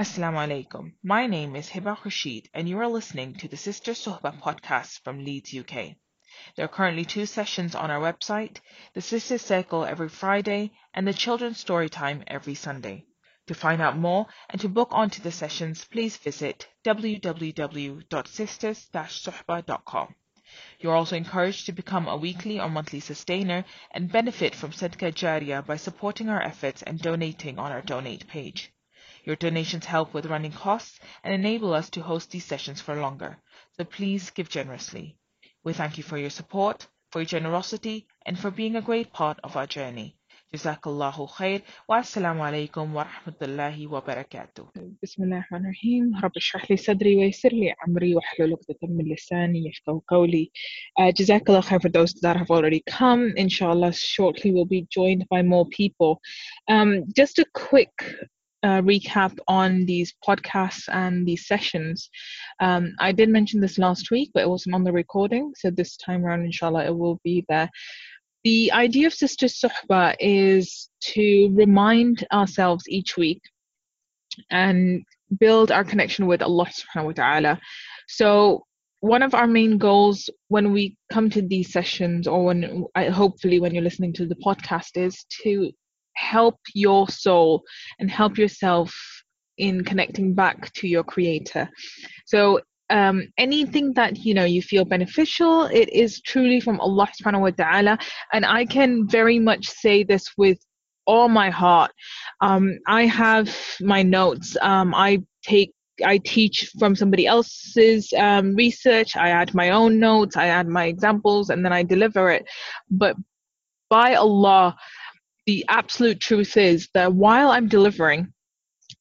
Assalamu alaikum. My name is Hiba Rashid, and you are listening to the Sister Suhba podcast from Leeds, UK. There are currently two sessions on our website the Sister Circle every Friday and the Children's Storytime every Sunday. To find out more and to book onto the sessions, please visit www.sisters-suhba.com. You're also encouraged to become a weekly or monthly sustainer and benefit from Sadqa Jariyah by supporting our efforts and donating on our donate page. Your donations help with running costs and enable us to host these sessions for longer, so please give generously. We thank you for your support, for your generosity, and for being a great part of our journey. Jazakallahu khair wa assalamu alaikum wa rahmatullahi wa barakatuh. بسم الله الرحمن الرحيم رب اشرح لي صدري ويسر لي أمري واحلل عقدة من لساني يفقهوا قولي uh, Jazakallah khair for those that have already come inshallah shortly we'll be joined by more people um, just a quick uh, recap on these podcasts and these sessions. Um, I did mention this last week, but it wasn't on the recording. So this time around, inshallah, it will be there. The idea of Sister Suhba is to remind ourselves each week and build our connection with Allah subhanahu wa ta'ala. So one of our main goals when we come to these sessions or when hopefully when you're listening to the podcast is to help your soul and help yourself in connecting back to your creator so um, anything that you know you feel beneficial it is truly from allah subhanahu wa ta'ala and i can very much say this with all my heart um, i have my notes um, i take I teach from somebody else's um, research. I add my own notes. I add my examples, and then I deliver it. But by Allah, the absolute truth is that while I'm delivering,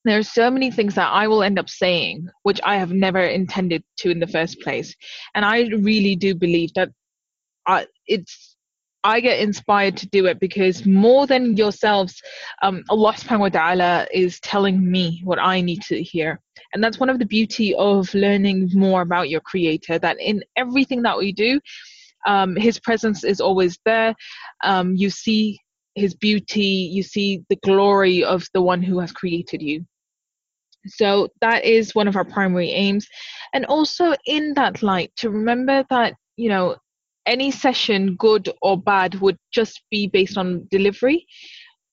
there are so many things that I will end up saying, which I have never intended to in the first place. And I really do believe that I, it's I get inspired to do it because more than yourselves, um, Allah subhanahu wa ta'ala is telling me what I need to hear. And that's one of the beauty of learning more about your creator, that in everything that we do, um, his presence is always there. Um, you see his beauty, you see the glory of the one who has created you. So that is one of our primary aims. And also in that light, to remember that, you know, any session, good or bad, would just be based on delivery.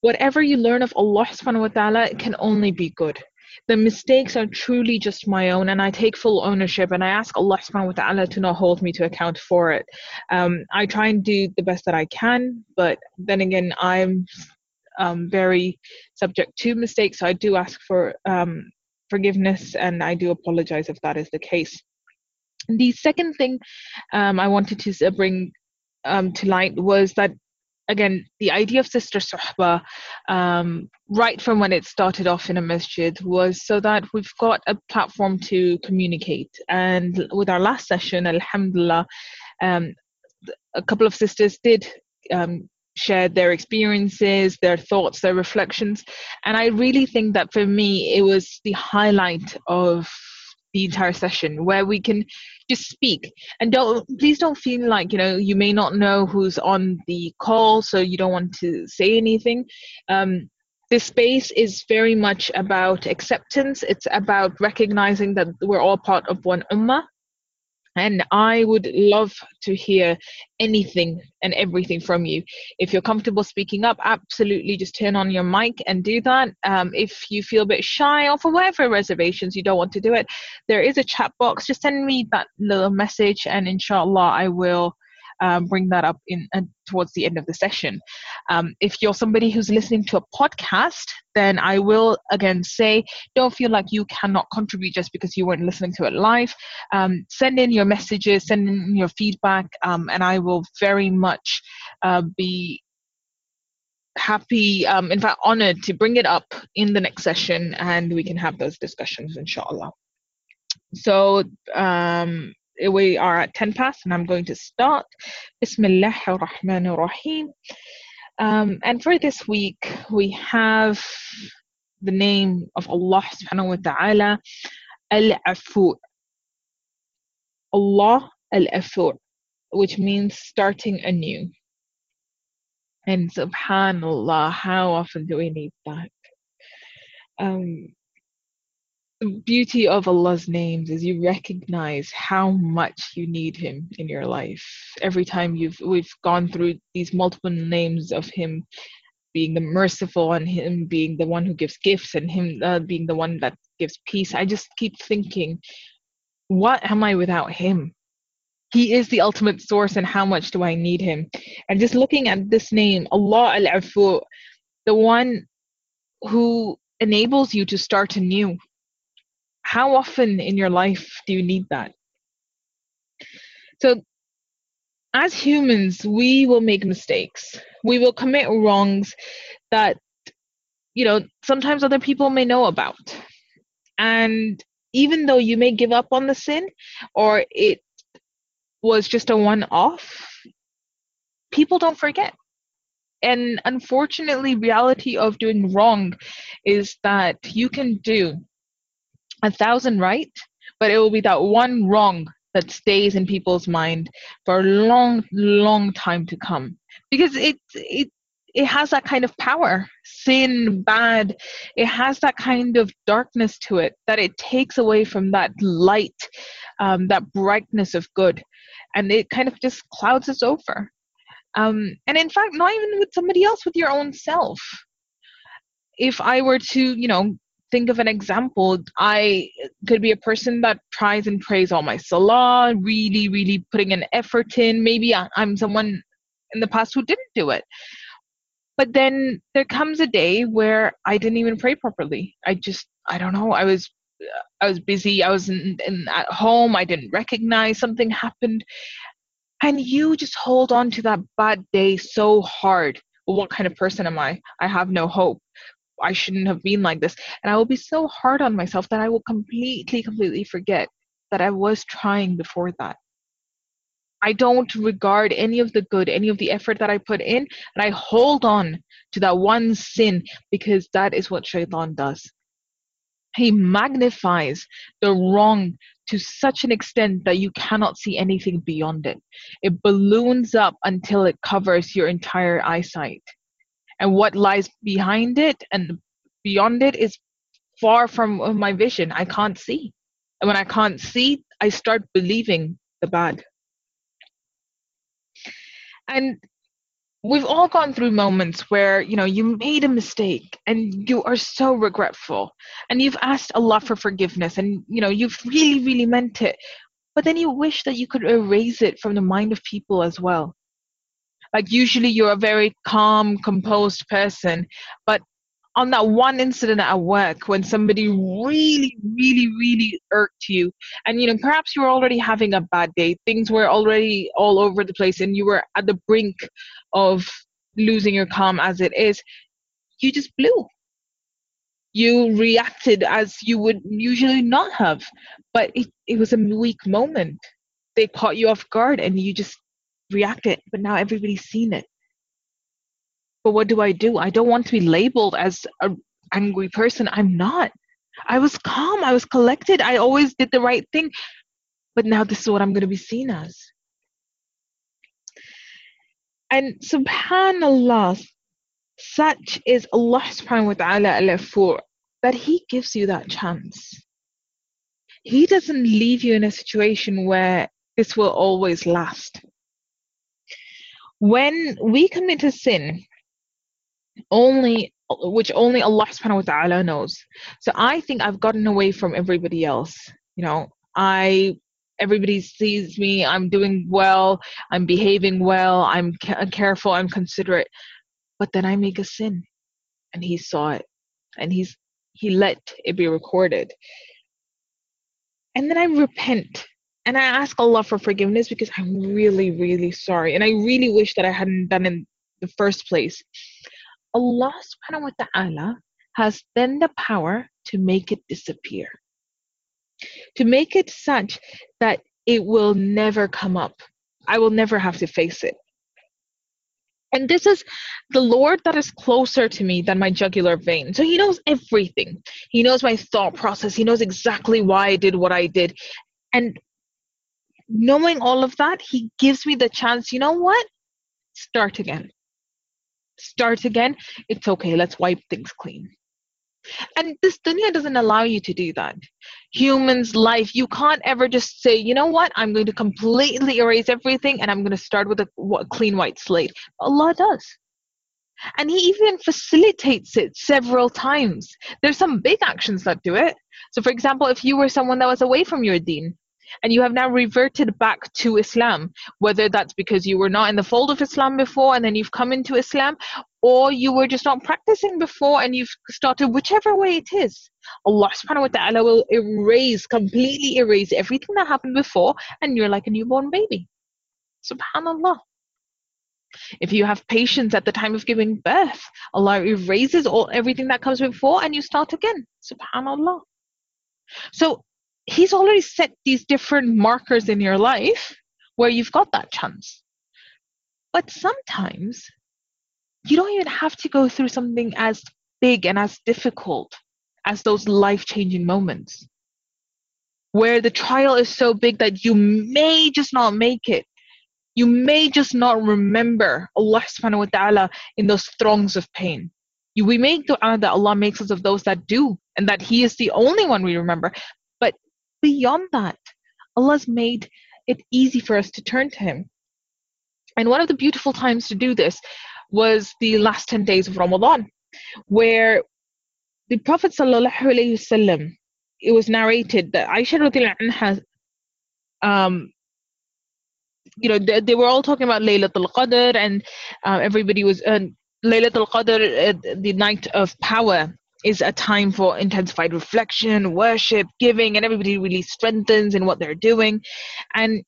Whatever you learn of Allah subhanahu wa ta'ala can only be good the mistakes are truly just my own and I take full ownership and I ask Allah subhanahu wa ta'ala to not hold me to account for it. Um, I try and do the best that I can, but then again, I'm um, very subject to mistakes. So I do ask for um, forgiveness and I do apologize if that is the case. The second thing um, I wanted to bring um, to light was that again, the idea of Sister Suhba, um, right from when it started off in a masjid, was so that we've got a platform to communicate. And with our last session, Alhamdulillah, um, a couple of sisters did um, share their experiences, their thoughts, their reflections. And I really think that for me, it was the highlight of the entire session where we can just speak. And don't please don't feel like you know you may not know who's on the call so you don't want to say anything. Um, this space is very much about acceptance. It's about recognizing that we're all part of one ummah and I would love to hear anything and everything from you. If you're comfortable speaking up, absolutely just turn on your mic and do that. Um, if you feel a bit shy or for whatever reservations you don't want to do it, there is a chat box. Just send me that little message, and inshallah, I will um, bring that up in uh, towards the end of the session. Um, if you're somebody who's listening to a podcast, then I will again say, don't feel like you cannot contribute just because you weren't listening to it live. Um, send in your messages, send in your feedback, um, and I will very much uh, be happy, um, in fact, honored to bring it up in the next session and we can have those discussions, inshallah. So, um, we are at 10 past and I'm going to start. Bismillah ar-Rahman ar-Rahim. Um, and for this week, we have the name of Allah subhanahu wa ta'ala, Al-Afu. Allah Al-Afu, which means starting anew. And subhanallah, how often do we need that? Um, the beauty of Allah's names is you recognize how much you need Him in your life. Every time you've we've gone through these multiple names of Him being the merciful and Him being the one who gives gifts and Him uh, being the one that gives peace, I just keep thinking, what am I without Him? He is the ultimate source, and how much do I need Him? And just looking at this name, Allah Al Afu, the one who enables you to start anew how often in your life do you need that? So, as humans, we will make mistakes. We will commit wrongs that, you know, sometimes other people may know about. And even though you may give up on the sin or it was just a one off, people don't forget. And unfortunately, reality of doing wrong is that you can do a thousand right, but it will be that one wrong that stays in people's mind for a long, long time to come. Because it it it has that kind of power. Sin, bad, it has that kind of darkness to it that it takes away from that light, um, that brightness of good, and it kind of just clouds us over. Um, and in fact, not even with somebody else, with your own self. If I were to, you know, think of an example, I could be a person that tries and prays all my salah, really, really putting an effort in. Maybe I'm someone in the past who didn't do it. But then there comes a day where I didn't even pray properly. I just, I don't know, I was I was busy. I was in, in, at home. I didn't recognize something happened, and you just hold on to that bad day so hard. What kind of person am I? I have no hope. I shouldn't have been like this. And I will be so hard on myself that I will completely, completely forget that I was trying before that. I don't regard any of the good, any of the effort that I put in, and I hold on to that one sin because that is what shaitan does. He magnifies the wrong to such an extent that you cannot see anything beyond it. It balloons up until it covers your entire eyesight and what lies behind it and beyond it is far from my vision. I can't see. And when I can't see, I start believing the bad. And we've all gone through moments where, you know, you made a mistake and you are so regretful and you've asked Allah for forgiveness and, you know, you've really, really meant it. But then you wish that you could erase it from the mind of people as well like usually you're a very calm composed person but on that one incident at work when somebody really really really irked you and you know perhaps you were already having a bad day things were already all over the place and you were at the brink of losing your calm as it is you just blew. You reacted as you would usually not have but it, it was a weak moment. They caught you off guard and you just reacted, but now everybody's seen it. But what do I do? I don't want to be labeled as an angry person. I'm not. I was calm. I was collected. I always did the right thing. But now this is what I'm going to be seen as. And subhanallah, such is Allah subhanahu wa ta'ala for that He gives you that chance. He doesn't leave you in a situation where this will always last when we commit a sin only which only Allah subhanahu wa ta'ala knows. So I think I've gotten away from everybody else. You know, I everybody sees me, I'm doing well, I'm behaving well, I'm ca- careful, I'm considerate. But then I make a sin and he saw it and he's he let it be recorded. And then I repent and I ask Allah for forgiveness because I'm really, really sorry. And I really wish that I hadn't done it in the first place. Allah subhanahu wa ta'ala has then the power to make it disappear. To make it such that it will never come up. I will never have to face it. And this is the Lord that is closer to me than my jugular vein. So he knows everything. He knows my thought process. He knows exactly why I did what I did. And knowing all of that, he gives me the chance, you know what? Start again. Start again. It's okay. Let's wipe things clean. And this dunya doesn't allow you to do that. human's life. You can't ever just say, you know what, I'm going to completely erase everything and I'm going to start with a, clean white slate. Allah does. And He even facilitates it several times. There's some big actions that do it. So, for example, if you were someone that was away from your deen, and you have now reverted back to Islam, whether that's because you were not in the fold of Islam before and then you've come into Islam, or you were just not practicing before and you've started, whichever way it is. Allah subhanahu wa ta'ala will erase, completely erase everything that happened before, and you're like a newborn baby. Subhanallah. If you have patience at the time of giving birth, Allah erases all everything that comes before and you start again. Subhanallah. So he's already set these different markers in your life where you've got that chance. But sometimes you don't even have to go through something as big and as difficult as those life changing moments where the trial is so big that you may just not make it. You may just not remember Allah subhanahu wa ta'ala in those throngs of pain. You, we make dua that Allah makes us of those that do and that He is the only one we remember beyond that, Allah's made it easy for us to turn to Him. And one of the beautiful times to do this was the last 10 days of Ramadan, where the Prophet ﷺ, it was narrated that Aisha anha, um, you know, they, they, were all talking about Laylatul Qadr and uh, everybody was, uh, Laylatul Qadr, uh, the night of power is a time for intensified reflection, worship, giving, and everybody really strengthens in what they're doing. And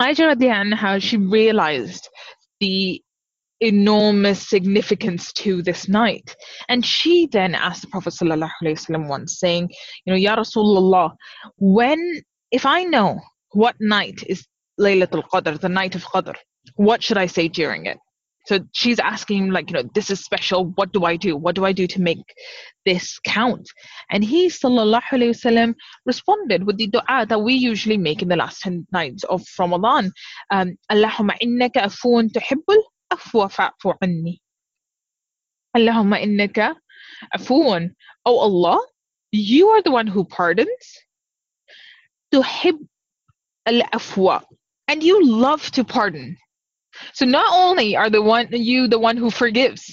Aisha at the end, how she realized the enormous significance to this night. And she then asked the Prophet ﷺ once, saying, You know, Ya Rasulullah, when, if I know what night is Laylatul Qadr, the night of Qadr, what should I say during it? So she's asking like, you know, this is special. What do I do? What do I do to make this count? And he, sallallahu alaihi wasallam, responded with the du'a that we usually make in the last 10 nights of Ramadan. Um, Allahumma innaka afuun tuhibbul afwa fa'fu anni. Allahumma innaka afuun. Oh Allah, you are the one who pardons. Tuhib al-afwa. And you love to pardon. So not only are the one you the one who forgives,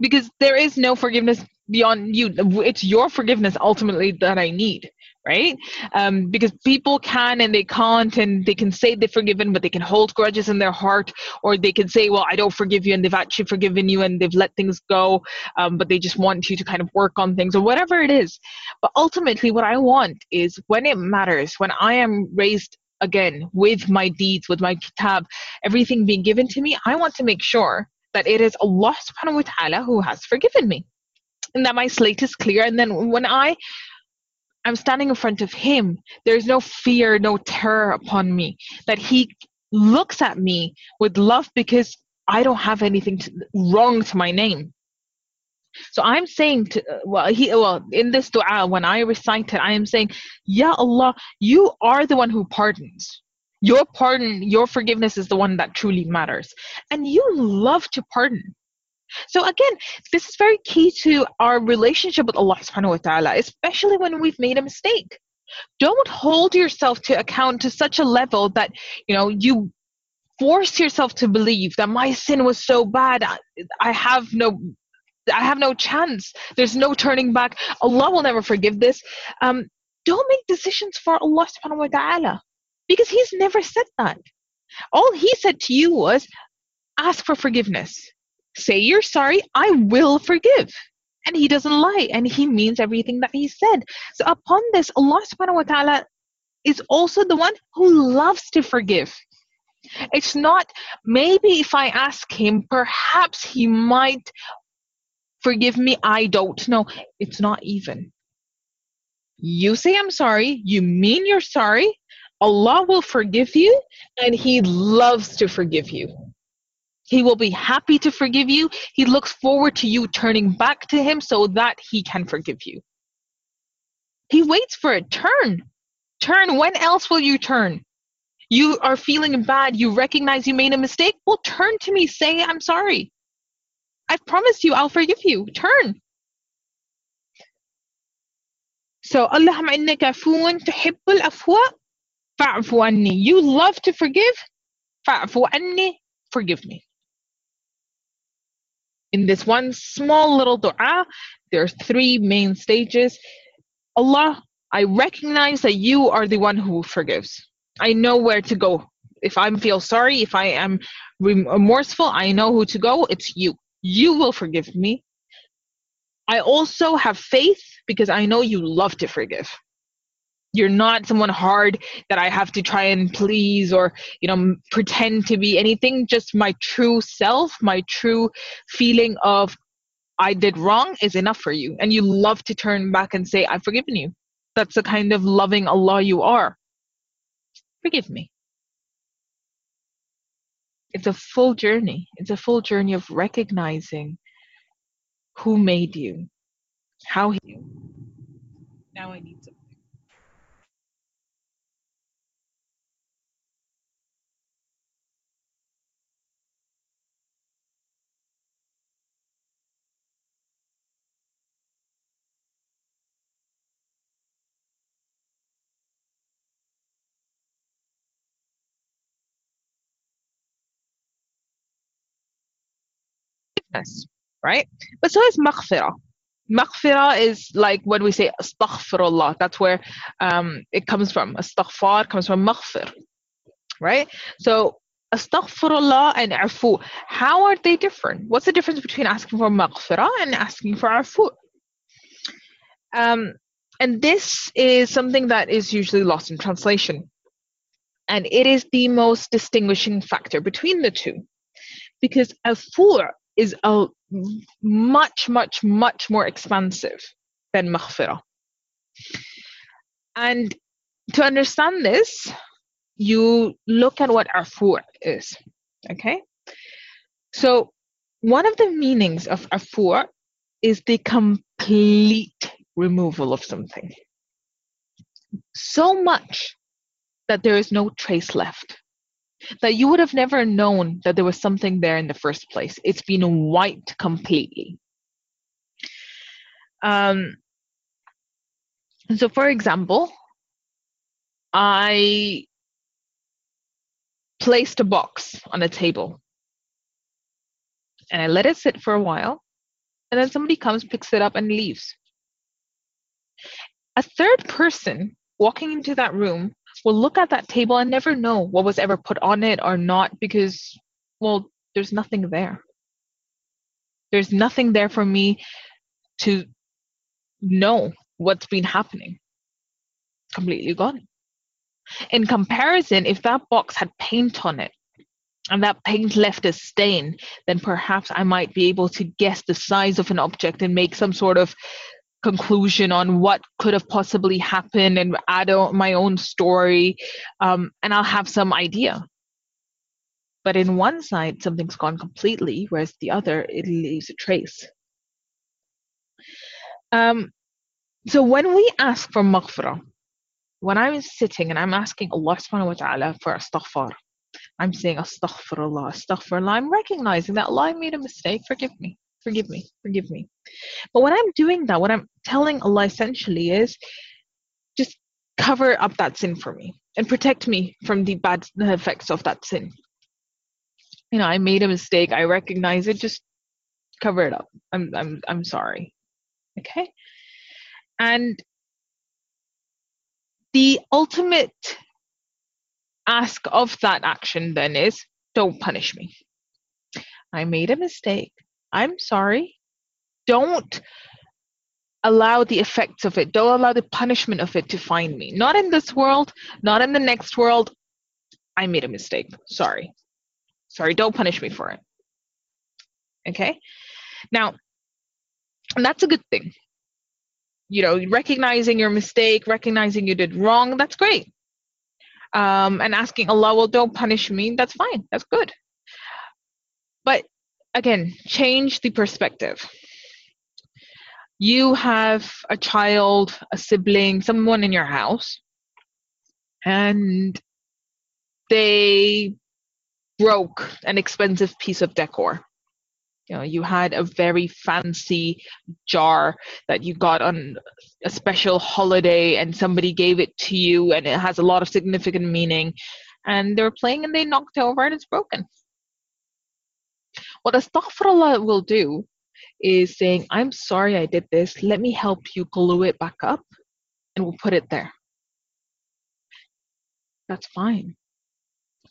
because there is no forgiveness beyond you. It's your forgiveness ultimately that I need, right? Um, because people can and they can't, and they can say they've forgiven, but they can hold grudges in their heart, or they can say, "Well, I don't forgive you," and they've actually forgiven you and they've let things go, um, but they just want you to kind of work on things or whatever it is. But ultimately, what I want is when it matters, when I am raised again with my deeds, with my kitab, everything being given to me, I want to make sure that it is Allah subhanahu wa ta'ala who has forgiven me. And that my slate is clear. And then when I I'm standing in front of him, there's no fear, no terror upon me. That he looks at me with love because I don't have anything to, wrong to my name. So I'm saying to uh, well he uh, well in this dua when I recite it I am saying Ya Allah you are the one who pardons. Your pardon, your forgiveness is the one that truly matters. And you love to pardon. So again, this is very key to our relationship with Allah subhanahu wa ta'ala, especially when we've made a mistake. Don't hold yourself to account to such a level that, you know, you force yourself to believe that my sin was so bad I have no I have no chance. There's no turning back. Allah will never forgive this. Um, don't make decisions for Allah subhanahu wa ta'ala. Because He's never said that. All He said to you was, ask for forgiveness. Say you're sorry, I will forgive. And He doesn't lie, and He means everything that He said. So upon this, Allah subhanahu wa ta'ala is also the one who loves to forgive. It's not, maybe if I ask Him, perhaps He might forgive me, I don't know. It's not even. You say, I'm sorry, you mean you're sorry, Allah will forgive you, and He loves to forgive you. He will be happy to forgive you. He looks forward to you turning back to Him so that He can forgive you. He waits for it. Turn. Turn. When else will you turn? You are feeling bad. You recognize you made a mistake. Well, turn to me. Say, I'm sorry. I've promised you, I'll forgive you. Turn. So, Allahumma innaka afuun tuhibbul afwa fa'fu anni. You love to forgive, fa'fu anni, forgive me. In this one small little dua, there are three main stages. Allah, I recognize that you are the one who forgives. I know where to go. If I feel sorry, if I am remorseful, I know who to go. It's you. You will forgive me. I also have faith because I know you love to forgive. You're not someone hard that I have to try and please or, you know, pretend to be anything. Just my true self, my true feeling of I did wrong is enough for you. And you love to turn back and say, I've forgiven you. That's the kind of loving Allah you are. Forgive me. It's a full journey. It's a full journey of recognizing who made you, how he. Now I need something. Forgiveness, right? But so is maghfirah. Maghfirah is like when we say astaghfirullah, that's where um, it comes from. Astaghfar comes from maghfir, right? So astaghfirullah and afu, how are they different? What's the difference between asking for maghfirah and asking for afu? Um, and this is something that is usually lost in translation. And it is the most distinguishing factor between the two. Because afu is a much, much, much more expansive than maghfirah. And to understand this, you look at what afu is. Okay? So, one of the meanings of afu is the complete removal of something. So much that there is no trace left that you would have never known that there was something there in the first place. It's been wiped completely. Um, so, for example, I placed a box on a table and I let it sit for a while, and then somebody comes, picks it up, and leaves. A third person walking into that room will look at that table and never know what was ever put on it or not because, well, there's nothing there. There's nothing there for me to know what's been happening. Completely gone. In comparison, if that box had paint on it and that paint left a stain, then perhaps I might be able to guess the size of an object and make some sort of conclusion on what could have possibly happened and add my own story um, and i'll have some idea. But in one side something's gone completely whereas the other it leaves a trace. Um, so when we ask for maghfirah when i'm sitting and i'm asking allah subhanahu wa ta'ala for astaghfar i'm saying astaghfirullah astaghfirullah. I'm recognizing that allah I made a mistake forgive me forgive me, forgive me. But when I'm doing that, what I'm telling Allah essentially is just cover up that sin for me and protect me from the bad effects of that sin. You know, I made a mistake, I recognize it, just cover it up. I'm I'm I'm sorry. Okay? And the ultimate ask of that action then is don't punish me. I made a mistake. I'm sorry. Don't allow the effects of it, don't allow the punishment of it to find me. Not in this world, not in the next world. I made a mistake. Sorry. Sorry, don't punish me for it. Okay? Now, that's a good thing. You know, recognizing your mistake, recognizing you did wrong, that's great. Um, and asking Allah, well, don't punish me, that's fine, that's good. Again, change the perspective. You have a child, a sibling, someone in your house, and they broke an expensive piece of decor. you know you had a very fancy jar that you got on a special holiday and somebody gave it to you and it has a lot of significant meaning and they were playing and they knocked it over and it's broken what astaghfirullah will do is saying i'm sorry i did this let me help you glue it back up and we'll put it there that's fine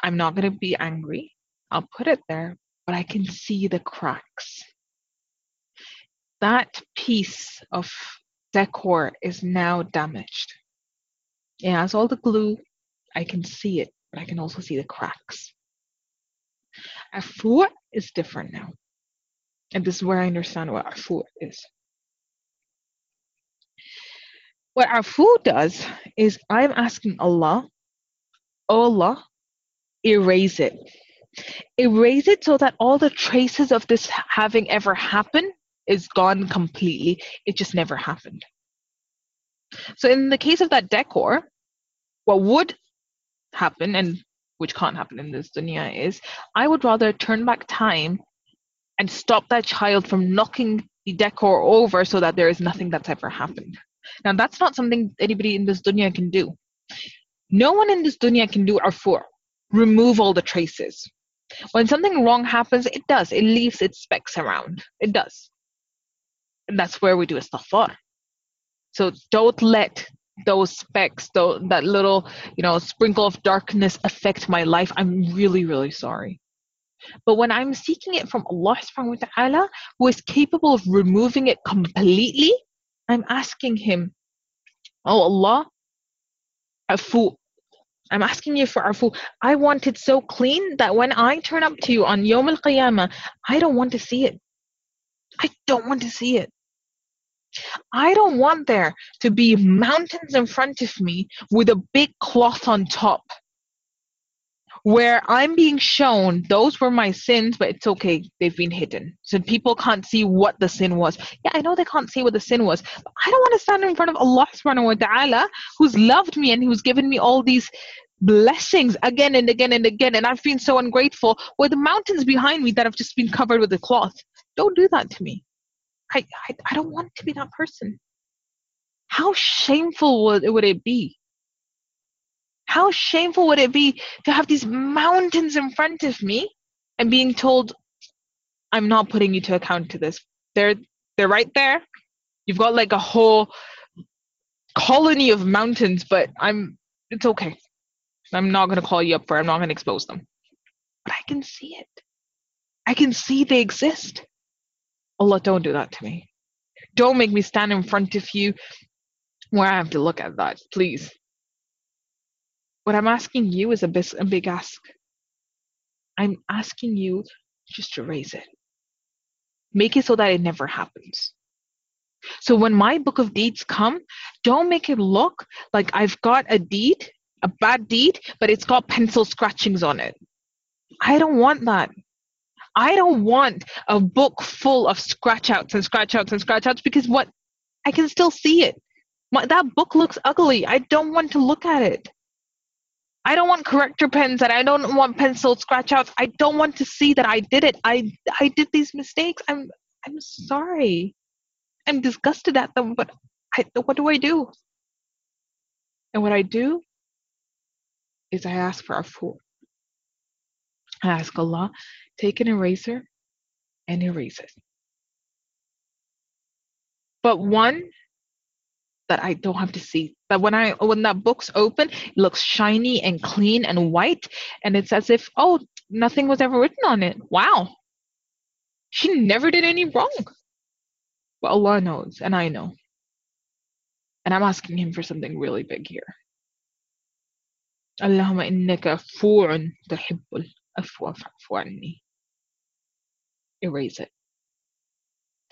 i'm not going to be angry i'll put it there but I can see the cracks. That piece of decor is now damaged. It has all the glue. I can see it, but I can also see the cracks. Afu is different now. And this is where I understand what afu is. What afu does is I'm asking Allah, oh Allah, erase it erase it so that all the traces of this having ever happened is gone completely. It just never happened. So in the case of that decor, what would happen and which can't happen in this dunya is I would rather turn back time and stop that child from knocking the decor over so that there is nothing that's ever happened. Now that's not something anybody in this dunya can do. No one in this dunya can do afu, remove all the traces. When something wrong happens, it does. It leaves its specks around. It does. And that's where we do istighfar. So don't let those specks, though, that little, you know, sprinkle of darkness affect my life. I'm really, really sorry. But when I'm seeking it from Allah subhanahu wa ta'ala, who is capable of removing it completely, I'm asking Him, Oh Allah, afu, I'm asking you for afu. I want it so clean that when I turn up to you on Yom Al Qiyamah, I don't want to see it. I don't want to see it. I don't want there to be mountains in front of me with a big cloth on top where I'm being shown those were my sins, but it's okay, they've been hidden. So people can't see what the sin was. Yeah, I know they can't see what the sin was, but I don't want to stand in front of Allah subhanahu wa ta'ala who's loved me and who's given me all these blessings again and again and again, and I've been so ungrateful with the mountains behind me that have just been covered with a cloth. Don't do that to me. I, I, I don't want to be that person. How shameful would, would it be? How shameful would it be to have these mountains in front of me and being told, I'm not putting you to account to this. They're they're right there. You've got like a whole colony of mountains, but I'm it's okay. I'm not gonna call you up for it. I'm not gonna expose them. But I can see it. I can see they exist. Allah, don't do that to me. Don't make me stand in front of you where I have to look at that, please. What I'm asking you is a, big ask. I'm asking you just to raise it. Make it so that it never happens. So when my book of deeds come, don't make it look like I've got a deed, a bad deed, but it's got pencil scratchings on it. I don't want that. I don't want a book full of scratch outs and scratch outs and scratch outs because what I can still see it. My, that book looks ugly. I don't want to look at it. I don't want corrector pens and I don't want pencil scratch outs. I don't want to see that I did it. I I did these mistakes. I'm I'm sorry. I'm disgusted at them, but I, what do I do? And what I do is I ask for afu. I ask Allah, take an eraser and erase it. But one that I don't have to see. That when I when that book's open, it looks shiny and clean and white, and it's as if oh nothing was ever written on it. Wow, she never did any wrong. But Allah knows, and I know, and I'm asking Him for something really big here. اللهم إنك عفو تحب العفو فاعف عني. Erase it.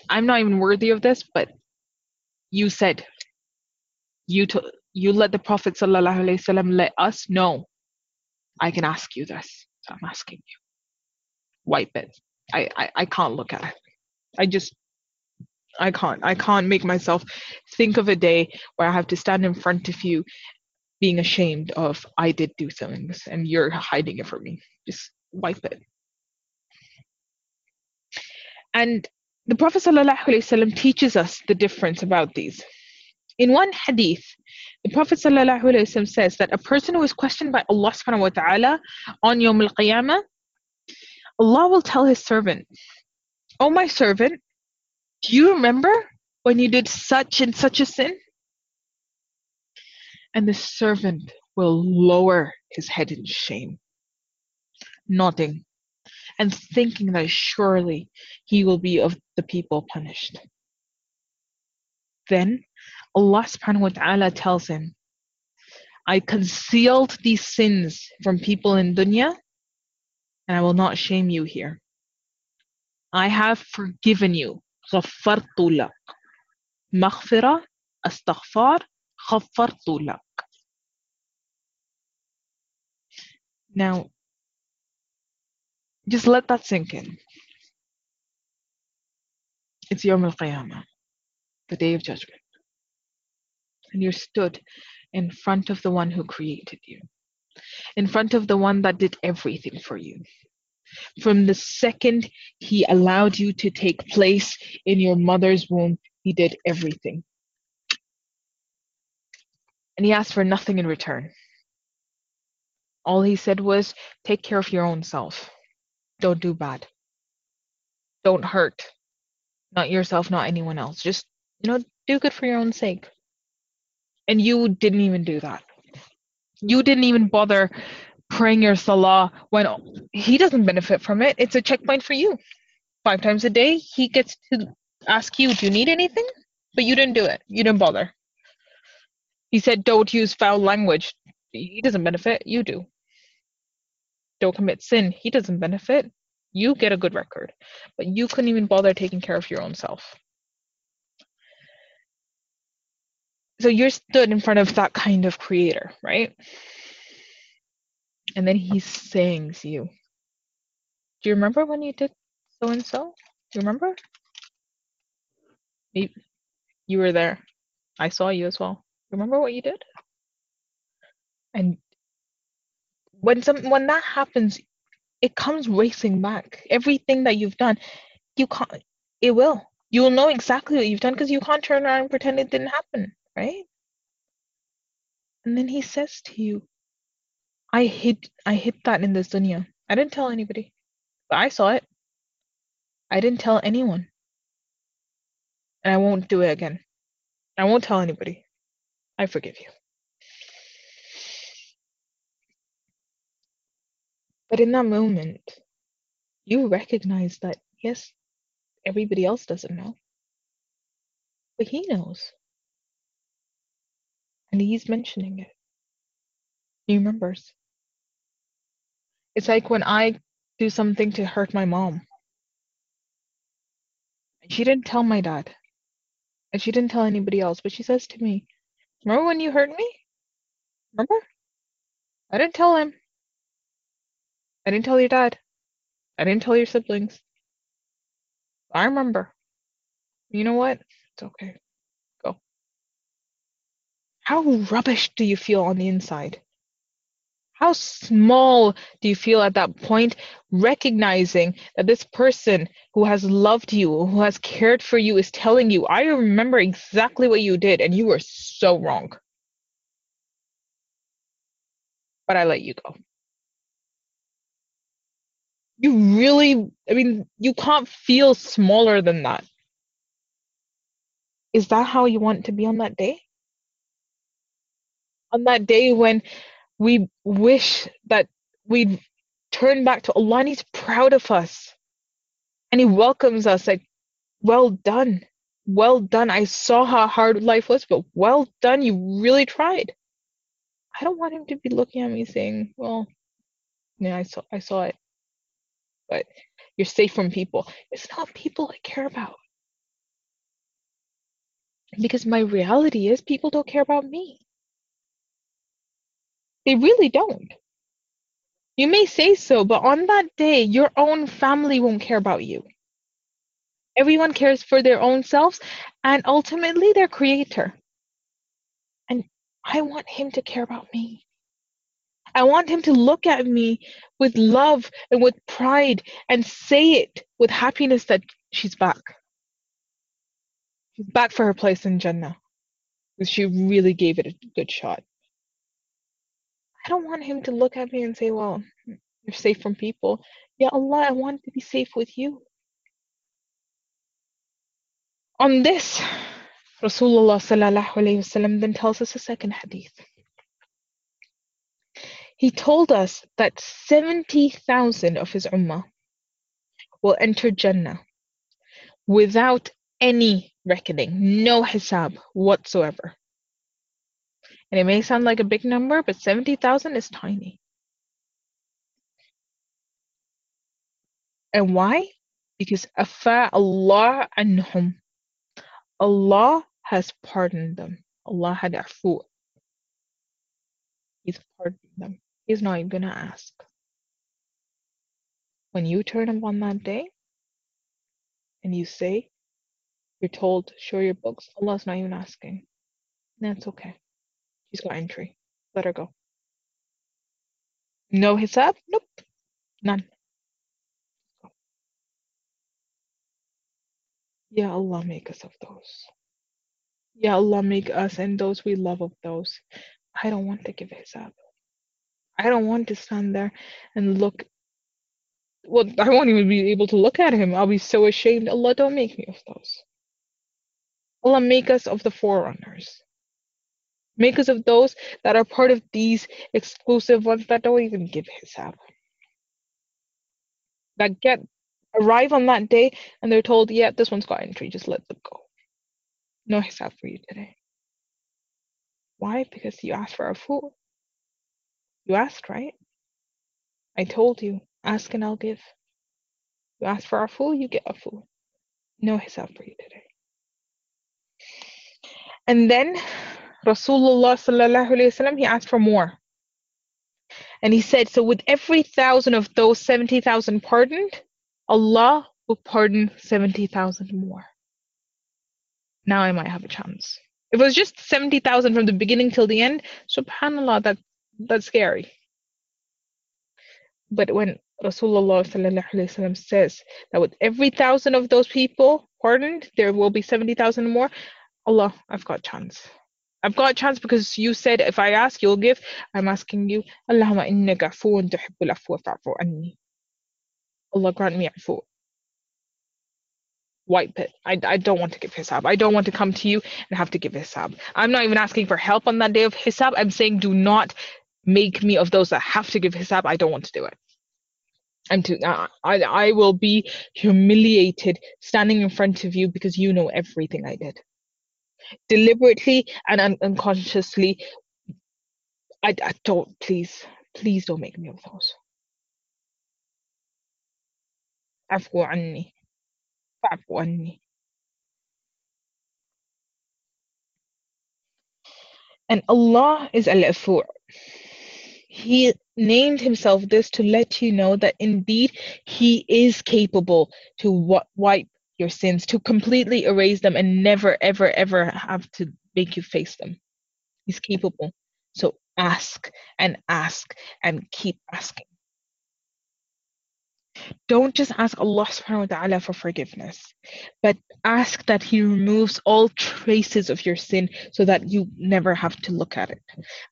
I'm not even worthy of this, but you said you to, you let the Prophet ﷺ let us know. I can ask you this. So I'm asking you. Wipe it. I, I, I can't look at it. I just I can't. I can't make myself think of a day where I have to stand in front of you being ashamed of I did do things and you're hiding it from me. Just wipe it. And the Prophet ﷺ teaches us the difference about these. In one hadith, the Prophet ﷺ says that a person who is questioned by Allah subhanahu wa ta'ala on Yawm al Qiyamah, Allah will tell his servant, Oh my servant, do you remember when you did such and such a sin? And the servant will lower his head in shame, nodding and thinking that surely he will be of the people punished. Then Allah subhanahu wa ta'ala tells him, I concealed these sins from people in dunya and I will not shame you here. I have forgiven you. غفرت لك. مغفرة استغفار غفرت لك. Now, just let that sink in. It's Yom Al Qiyamah, the day of judgment. And you're stood in front of the one who created you, in front of the one that did everything for you. From the second he allowed you to take place in your mother's womb, he did everything. And he asked for nothing in return. All he said was, take care of your own self. Don't do bad. Don't hurt. Not yourself, not anyone else. Just, you know, do good for your own sake. And you didn't even do that. You didn't even bother praying your salah when he doesn't benefit from it. It's a checkpoint for you. Five times a day, he gets to ask you, Do you need anything? But you didn't do it. You didn't bother. He said, Don't use foul language. He doesn't benefit. You do. Don't commit sin. He doesn't benefit. You get a good record. But you couldn't even bother taking care of your own self. So you're stood in front of that kind of creator, right? And then he sings you, Do you remember when you did so and so? Do you remember? You, you were there. I saw you as well. Remember what you did? And when some when that happens, it comes racing back. Everything that you've done, you can't. It will. You will know exactly what you've done because you can't turn around and pretend it didn't happen, right? And then he says to you, I hid I hid that in this dunya. I didn't tell anybody. But I saw it. I didn't tell anyone. And I won't do it again. I won't tell anybody. I forgive you. But in that moment, you recognize that, yes, everybody else doesn't know. But he knows. And he's mentioning it. He remembers. It's like when I do something to hurt my mom. And she didn't tell my dad. And she didn't tell anybody else, but she says to me, Remember when you hurt me? Remember? I didn't tell him. I didn't tell your dad. I didn't tell your siblings. I remember. You know what? It's okay. Go. How rubbish do you feel on the inside? How small do you feel at that point, recognizing that this person who has loved you, who has cared for you, is telling you, I remember exactly what you did, and you were so wrong. But I let you go. You really, I mean, you can't feel smaller than that. Is that how you want to be on that day? On that day when we wish that we'd turn back to Allah and He's proud of us. And He welcomes us like, well done. Well done. I saw how hard life was, but well done. You really tried. I don't want him to be looking at me saying, well, yeah, I saw I saw it. But you're safe from people. It's not people I care about. Because my reality is people don't care about me. They really don't. You may say so, but on that day, your own family won't care about you. Everyone cares for their own selves and ultimately their creator. And I want him to care about me. I want him to look at me with love and with pride and say it with happiness that she's back. She's back for her place in Jannah. She really gave it a good shot. I don't want him to look at me and say, Well, you're safe from people. Yeah, Allah, I want to be safe with you. On this, Rasulullah then tells us a second hadith. He told us that 70,000 of his ummah will enter Jannah without any reckoning, no hisab whatsoever. And it may sound like a big number, but 70,000 is tiny. And why? Because Allah anhum. Allah has pardoned them. Allah had. He's pardoned them. He's not even gonna ask. When you turn up on that day and you say, you're told, show your books, Allah's not even asking. That's okay. She's got entry. Let her go. No hisab? Nope. None. Ya Allah, make us of those. Ya Allah, make us and those we love of those. I don't want to give hisab. I don't want to stand there and look. Well, I won't even be able to look at him. I'll be so ashamed. Allah, don't make me of those. Allah, make us of the forerunners. Make us of those that are part of these exclusive ones that don't even give hisab. That get arrive on that day and they're told, yeah, this one's got entry, just let them go. No hisab for you today. Why? Because you asked for afu. You asked, right? I told you, ask and I'll give. You ask for afu, you get afu. No hisab for you today. And then Rasulullah sallallahu wasallam, he asked for more. And he said, so with every thousand of those 70,000 pardoned, Allah will pardon 70,000 more. Now I might have a chance. If it was just 70,000 from the beginning till the end, subhanAllah, that, that's scary. But when Rasulullah says that with every thousand of those people pardoned, there will be 70,000 more, Allah, I've got chance. I've got a chance because you said if I ask, you'll give. I'm asking you, Allahumma tuhibbul afwa fa'fu anni. Allah grant me afu. Wipe it. I, I don't want to give hisab. I don't want to come to you and have to give hisab. I'm not even asking for help on that day of hisab. I'm saying do not make me of those that have to give hisab. I don't want to do it. I'm to, uh, I, I will be humiliated standing in front of you because you know everything I did. Deliberately and un- unconsciously, I, I don't, please, please don't make me of those. عفو عني فاعف عني And Allah is Al-Afu. he named himself this to let you know that indeed He is capable to wipe your sins, to completely erase them and never, ever, ever have to make you face them. He's capable. So ask and ask and keep asking. Don't just ask Allah subhanahu wa ta'ala for forgiveness, but ask that He removes all traces of your sin so that you never have to look at it.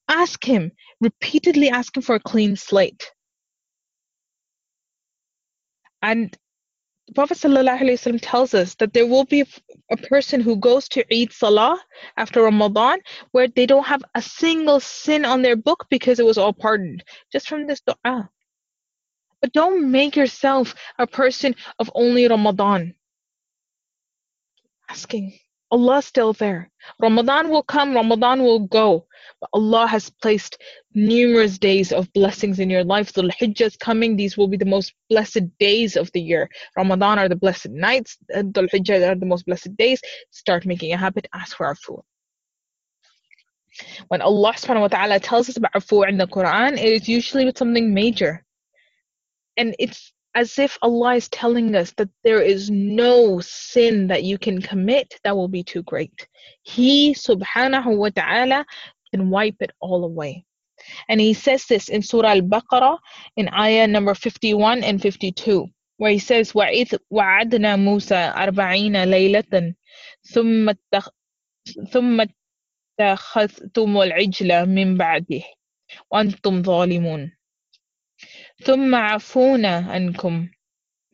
Ask Him, repeatedly ask Him for a clean slate. And Prophet ﷺ tells us that there will be a person who goes to Eid Salah after Ramadan where they don't have a single sin on their book because it was all pardoned just from this dua. But don't make yourself a person of only Ramadan. Asking. Allah's still there. Ramadan will come, Ramadan will go. But Allah has placed numerous days of blessings in your life. Dhul Hijjah is coming. These will be the most blessed days of the year. Ramadan are the blessed nights. Uh, the Hijjah are the most blessed days. Start making a habit. Ask for our afu. When Allah subhanahu wa ta'ala tells us about afu in the Quran, it is usually with something major and it's as if Allah is telling us that there is no sin that you can commit that will be too great. He subhanahu wa ta'ala can wipe it all away. And he says this in Surah Al-Baqarah in ayah number 51 and 52 where he says وَعِذْ وَعَدْنَا مُوسَى أَرْبَعِينَ لَيْلَةً thumma ثُمَّ اتَّخَذْتُمُ min مِنْ wa antum ظَالِمُونَ ثُمَّ عَفَوْنَا عَنْكُمْ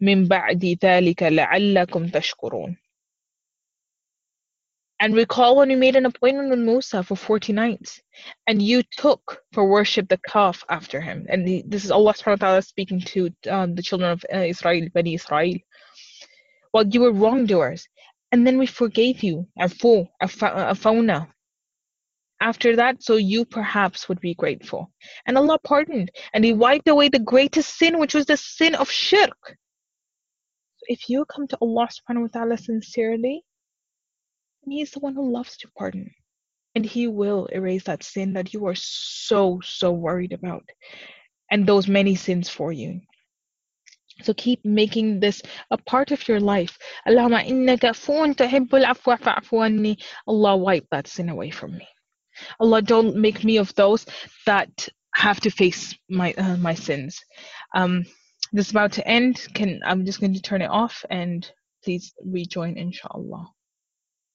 مِنْ بَعْدِ ذَلِكَ لَعَلَّكُمْ تَشْكُرُونَ And recall when we made an appointment with Musa for 40 nights, and you took for worship the calf after him. And the, this is Allah subhanahu wa ta'ala speaking to um, the children of uh, Israel, Bani Israel. Well, you were wrongdoers, and then we forgave you, afu, afa- afawna, after that, so you perhaps would be grateful. And Allah pardoned, and He wiped away the greatest sin, which was the sin of shirk. If you come to Allah subhanahu wa ta'ala sincerely, He is the one who loves to pardon. And He will erase that sin that you are so, so worried about, and those many sins for you. So keep making this a part of your life. Allahumma innaka. Allah wipe that sin away from me. Allah don't make me of those that have to face my uh, my sins. Um, this is about to end. Can I'm just going to turn it off and please rejoin inshallah.